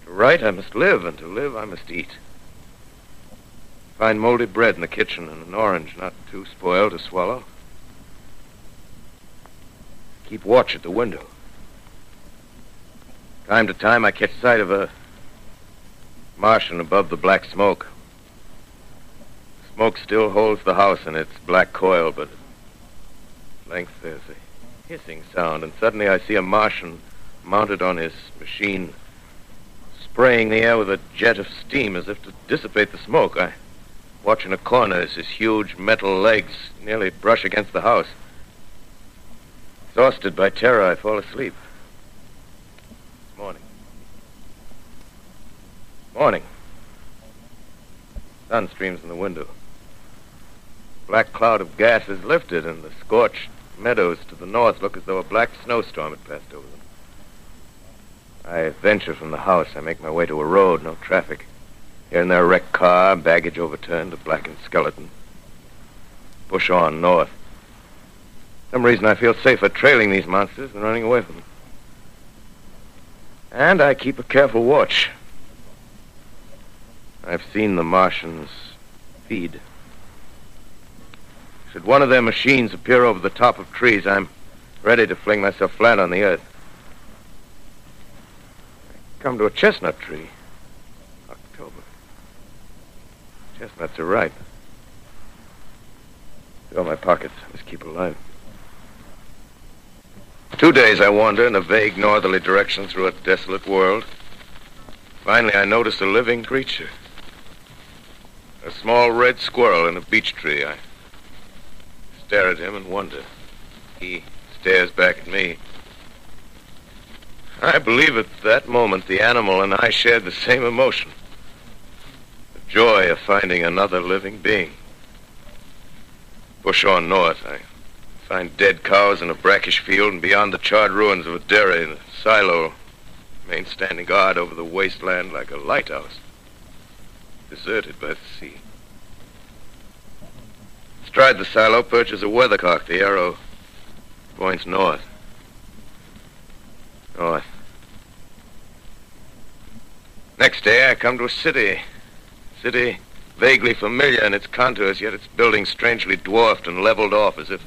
to write, I must live, and to live, I must eat. Find moldy bread in the kitchen and an orange not too spoiled to swallow. Keep watch at the window. Time to time, I catch sight of a Martian above the black smoke. Smoke still holds the house in its black coil, but at length there's a hissing sound, and suddenly I see a Martian mounted on his machine, spraying the air with a jet of steam as if to dissipate the smoke. I watch in a corner as his huge metal legs nearly brush against the house. Exhausted by terror, I fall asleep. Morning. Morning. Sun streams in the window. Black cloud of gas is lifted, and the scorched meadows to the north look as though a black snowstorm had passed over them. I venture from the house. I make my way to a road, no traffic. Here and there, wrecked car, baggage overturned, a blackened skeleton. Push on north. For some reason, I feel safer trailing these monsters than running away from them. And I keep a careful watch. I've seen the Martians feed. Should one of their machines appear over the top of trees, I'm ready to fling myself flat on the earth. I come to a chestnut tree. October. Chestnuts are ripe. Fill my pockets. Must keep alive. Two days I wander in a vague northerly direction through a desolate world. Finally, I notice a living creature. A small red squirrel in a beech tree. I stare at him and wonder. He stares back at me. I believe at that moment the animal and I shared the same emotion. The joy of finding another living being. Push on north, I find dead cows in a brackish field, and beyond the charred ruins of a dairy, the silo remains standing guard over the wasteland like a lighthouse, deserted by the sea. Astride the silo perches a weathercock. The arrow points north. North. Next day, I come to a city. City vaguely familiar in its contours, yet its buildings strangely dwarfed and leveled off as if,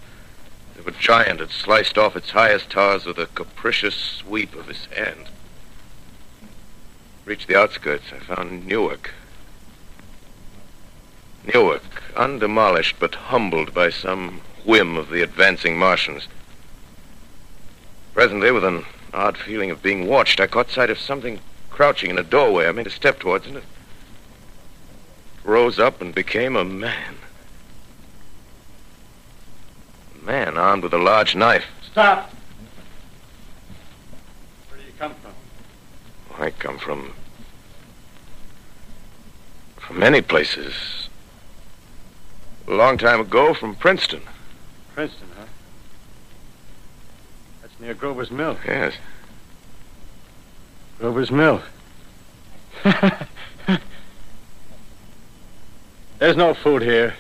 as if a giant had sliced off its highest towers with a capricious sweep of his hand. Reached the outskirts, I found Newark. Newark, undemolished but humbled by some whim of the advancing Martians. Presently, with an odd feeling of being watched, I caught sight of something crouching in a doorway. I made a step towards it. and It rose up and became a man. A man armed with a large knife. Stop. Where do you come from? I come from. from many places. A long time ago, from Princeton. Princeton, huh? That's near Grover's Mill. Yes. Grover's Mill. There's no food here.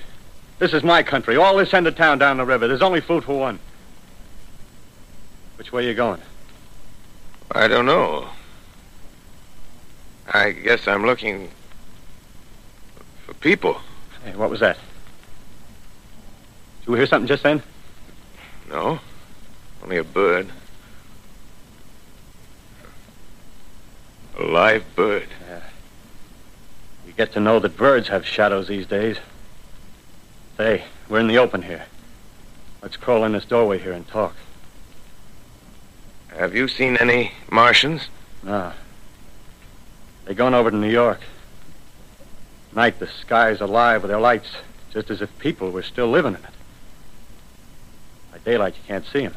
This is my country. All this end of town down the river. There's only food for one. Which way are you going? I don't know. I guess I'm looking for people. Hey, what was that? Did you hear something just then? No, only a bird. A live bird. Yeah. You get to know that birds have shadows these days. Say, we're in the open here. Let's crawl in this doorway here and talk. Have you seen any Martians? No. They're going over to New York. Night, the sky's alive with their lights, just as if people were still living in it. Daylight, you can't see them.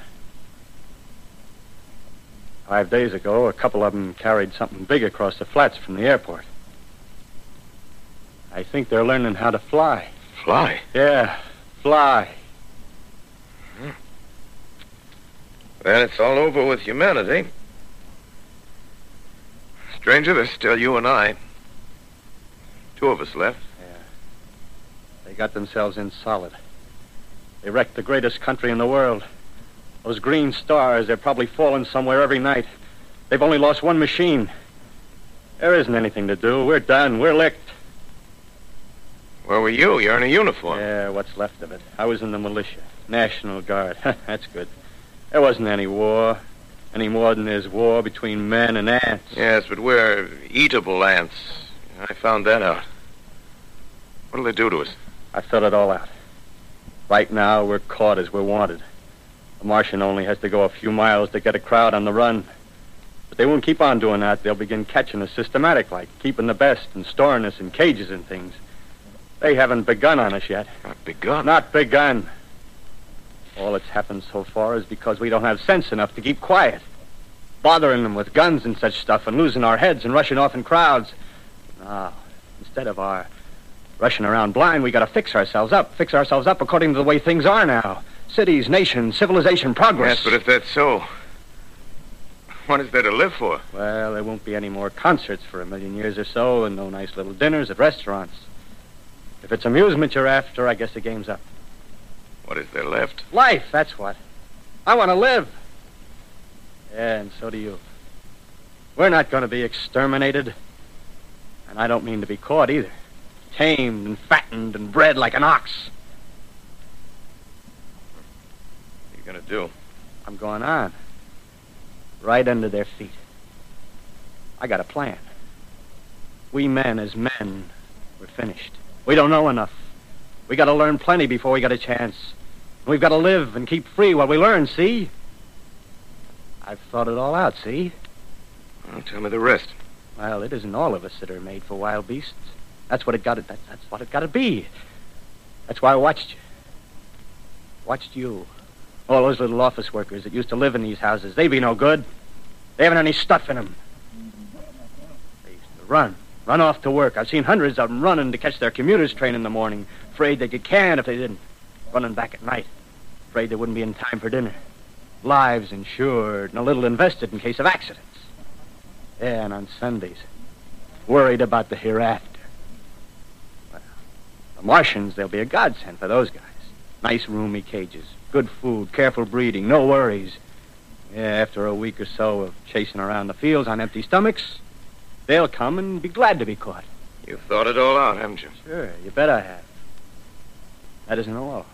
Five days ago, a couple of them carried something big across the flats from the airport. I think they're learning how to fly. Fly? Yeah, fly. Then it's all over with humanity. Stranger, there's still you and I. Two of us left. Yeah. They got themselves in solid. They wrecked the greatest country in the world. Those green stars, they're probably falling somewhere every night. They've only lost one machine. There isn't anything to do. We're done. We're licked. Where were you? You're in a uniform. Yeah, what's left of it. I was in the militia. National Guard. That's good. There wasn't any war. Any more than there's war between men and ants. Yes, but we're eatable ants. I found that out. What'll they do to us? I thought it all out. Right now, we're caught as we're wanted. The Martian only has to go a few miles to get a crowd on the run. But they won't keep on doing that. They'll begin catching us systematic like, keeping the best and storing us in cages and things. They haven't begun on us yet. Not begun? Not begun. All that's happened so far is because we don't have sense enough to keep quiet. Bothering them with guns and such stuff and losing our heads and rushing off in crowds. Now, instead of our rushing around blind, we gotta fix ourselves up. Fix ourselves up according to the way things are now. Cities, nations, civilization, progress. Yes, but if that's so, what is there to live for? Well, there won't be any more concerts for a million years or so, and no nice little dinners at restaurants. If it's amusement you're after, I guess the game's up. What is there left? Life, that's what. I want to live. Yeah, and so do you. We're not going to be exterminated. And I don't mean to be caught either. Tamed and fattened and bred like an ox. What are you going to do? I'm going on. Right under their feet. I got a plan. We men, as men, we're finished. We don't know enough. We got to learn plenty before we got a chance. We've got to live and keep free while we learn, see? I've thought it all out, see? Well, tell me the rest. Well, it isn't all of us that are made for wild beasts. That's what it got to. That's, that's what it got to be. That's why I watched you. Watched you. All those little office workers that used to live in these houses. They be no good. They haven't any stuff in them. They used to run. Run off to work. I've seen hundreds of them running to catch their commuter's train in the morning, afraid they'd get canned if they didn't. Running back at night, afraid they wouldn't be in time for dinner. Lives insured and a little invested in case of accidents. Yeah, and on Sundays, worried about the hereafter. The Martians, they'll be a godsend for those guys. Nice roomy cages, good food, careful breeding, no worries. Yeah, after a week or so of chasing around the fields on empty stomachs, they'll come and be glad to be caught. You've thought it all out, haven't you? Sure, you bet I have. That isn't all.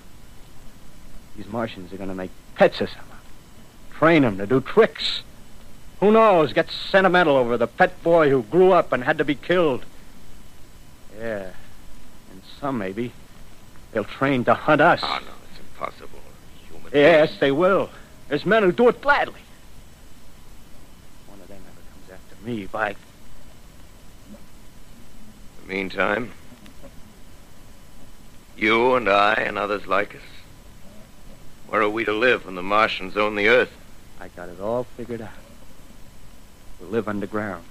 These Martians are going to make pets of some of 'em. Train them to do tricks. Who knows? Get sentimental over the pet boy who grew up and had to be killed. Yeah. Some, maybe, they'll train to hunt us. Oh, no, it's impossible. Human Yes, they will. There's men who do it gladly. One of them ever comes after me, by... In the meantime, you and I and others like us, where are we to live when the Martians own the Earth? I got it all figured out. We'll live underground.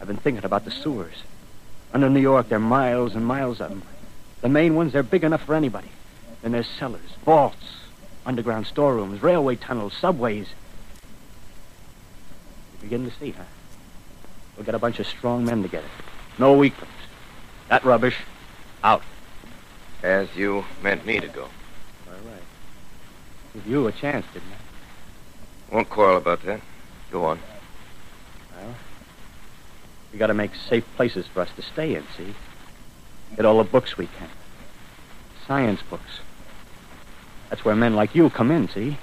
I've been thinking about the sewers. Under New York, there are miles and miles of them. The main ones, they're big enough for anybody. Then there's cellars, vaults, underground storerooms, railway tunnels, subways. You begin to see, huh? We'll get a bunch of strong men together. No weaklings. That rubbish, out. As you meant me to go. All right. Give you a chance, didn't I? Won't quarrel about that. Go on. Well, we got to make safe places for us to stay in, see? Get all the books we can. Science books. That's where men like you come in, see?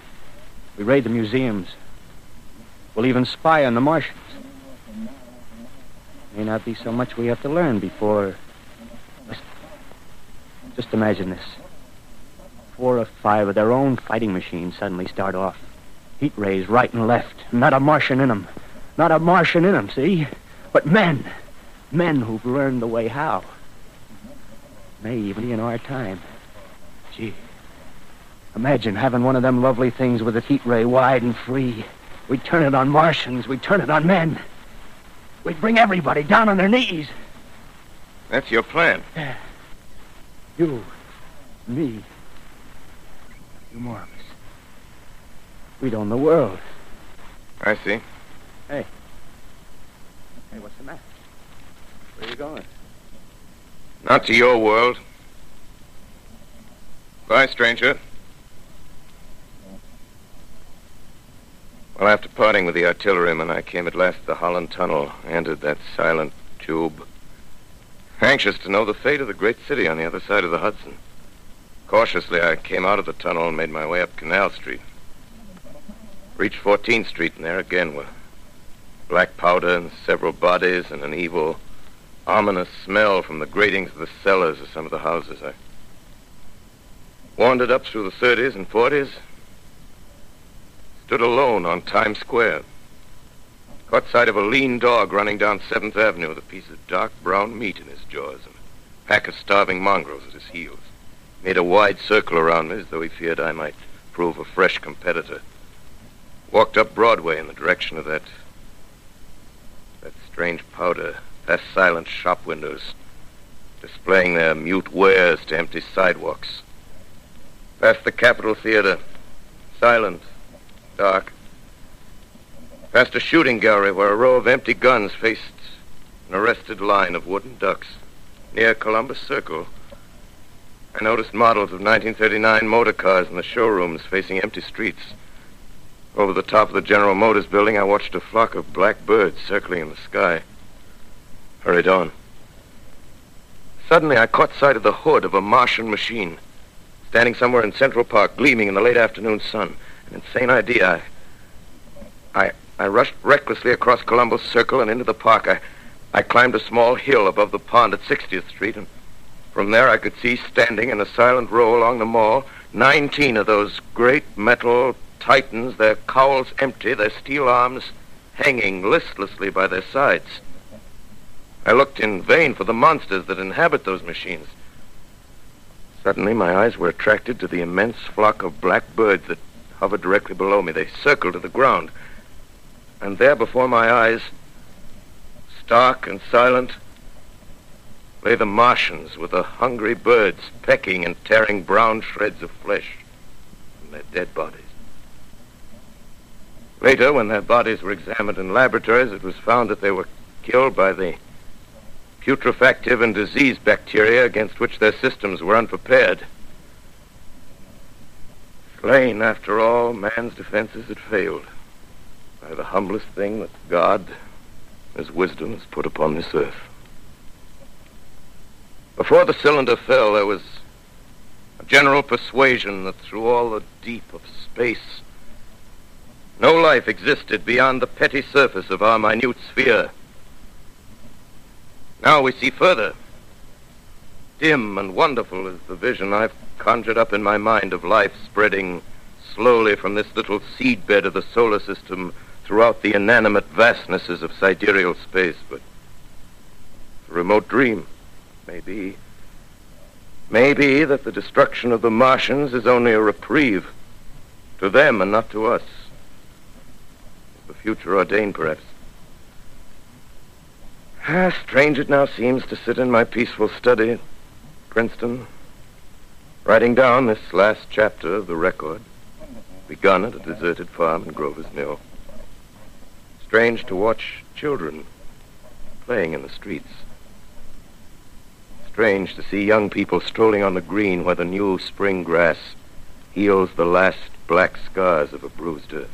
We raid the museums. We'll even spy on the Martians. May not be so much we have to learn before. Listen. Just imagine this. Four or five of their own fighting machines suddenly start off. Heat rays right and left. Not a Martian in 'em. Not a Martian in 'em, see? But men. Men who've learned the way how. May even be in our time. Gee. Imagine having one of them lovely things with its heat ray wide and free. We'd turn it on Martians. We'd turn it on men. We'd bring everybody down on their knees. That's your plan. Yeah. You, me, few more of us. We'd own the world. I see. Hey. Hey, what's the matter? Where are you going? Not to your world. Bye, stranger. Well, after parting with the artilleryman, I came at last to the Holland Tunnel, entered that silent tube. Anxious to know the fate of the great city on the other side of the Hudson. Cautiously, I came out of the tunnel and made my way up Canal Street. Reached 14th Street, and there again were black powder and several bodies and an evil, ominous smell from the gratings of the cellars of some of the houses. I wandered up through the 30s and 40s, stood alone on Times Square. Caught sight of a lean dog running down 7th Avenue with a piece of dark brown meat in his jaws and a pack of starving mongrels at his heels. Made a wide circle around me as though he feared I might prove a fresh competitor. Walked up Broadway in the direction of that that strange powder, past silent shop windows, displaying their mute wares to empty sidewalks. Past the Capitol Theater, silent, dark. Past a shooting gallery where a row of empty guns faced an arrested line of wooden ducks. Near Columbus Circle, I noticed models of 1939 motor cars in the showrooms facing empty streets. Over the top of the General Motors building, I watched a flock of black birds circling in the sky. Hurried on. Suddenly, I caught sight of the hood of a Martian machine, standing somewhere in Central Park, gleaming in the late afternoon sun. An insane idea. I, I, I rushed recklessly across Columbus Circle and into the park. I, I climbed a small hill above the pond at 60th Street, and from there I could see standing in a silent row along the mall 19 of those great metal titans, their cowls empty, their steel arms hanging listlessly by their sides. I looked in vain for the monsters that inhabit those machines. Suddenly, my eyes were attracted to the immense flock of black birds that hovered directly below me. They circled to the ground. And there before my eyes, stark and silent, lay the Martians with the hungry birds pecking and tearing brown shreds of flesh from their dead bodies. Later, when their bodies were examined in laboratories, it was found that they were killed by the putrefactive and disease bacteria against which their systems were unprepared. Slain, after all, man's defenses had failed by the humblest thing that God, His wisdom, has put upon this earth. Before the cylinder fell, there was a general persuasion that through all the deep of space, no life existed beyond the petty surface of our minute sphere. Now we see further. Dim and wonderful is the vision I've conjured up in my mind of life spreading slowly from this little seedbed of the solar system throughout the inanimate vastnesses of sidereal space, but a remote dream, maybe. Maybe that the destruction of the Martians is only a reprieve to them and not to us. The future ordained, perhaps. Ah, strange it now seems to sit in my peaceful study at Princeton, writing down this last chapter of the record, begun at a deserted farm in Grover's Mill. Strange to watch children playing in the streets. Strange to see young people strolling on the green where the new spring grass heals the last black scars of a bruised earth.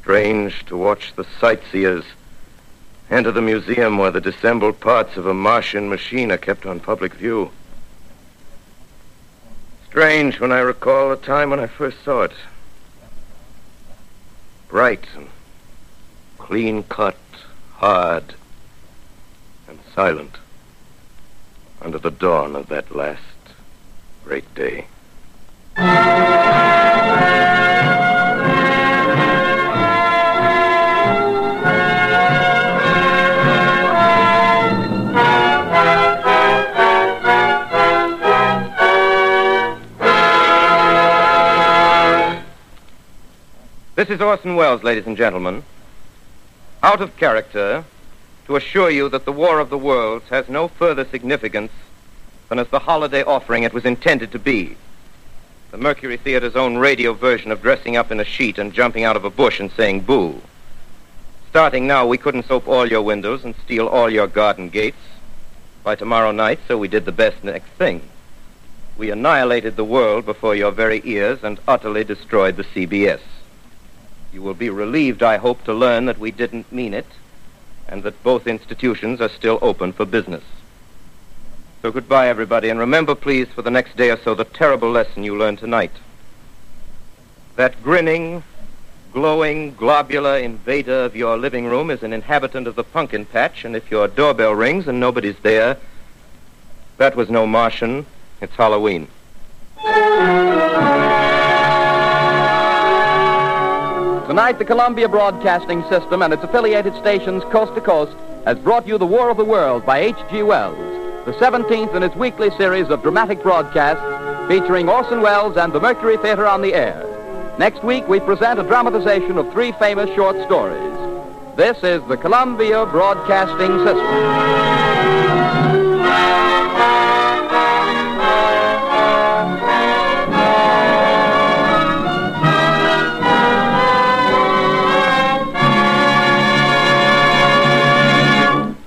Strange to watch the sightseers enter the museum where the dissembled parts of a Martian machine are kept on public view. Strange when I recall the time when I first saw it. Bright and clean cut, hard, and silent under the dawn of that last great day. This is Orson Welles, ladies and gentlemen. Out of character to assure you that the War of the Worlds has no further significance than as the holiday offering it was intended to be. The Mercury Theater's own radio version of dressing up in a sheet and jumping out of a bush and saying boo. Starting now, we couldn't soap all your windows and steal all your garden gates. By tomorrow night, so we did the best next thing. We annihilated the world before your very ears and utterly destroyed the CBS. You will be relieved, I hope, to learn that we didn't mean it and that both institutions are still open for business. So goodbye, everybody, and remember, please, for the next day or so, the terrible lesson you learned tonight. That grinning, glowing, globular invader of your living room is an inhabitant of the pumpkin patch, and if your doorbell rings and nobody's there, that was no Martian. It's Halloween. Tonight, the Columbia Broadcasting System and its affiliated stations coast to coast has brought you The War of the World by H.G. Wells, the 17th in its weekly series of dramatic broadcasts featuring Orson Welles and the Mercury Theater on the air. Next week, we present a dramatization of three famous short stories. This is the Columbia Broadcasting System.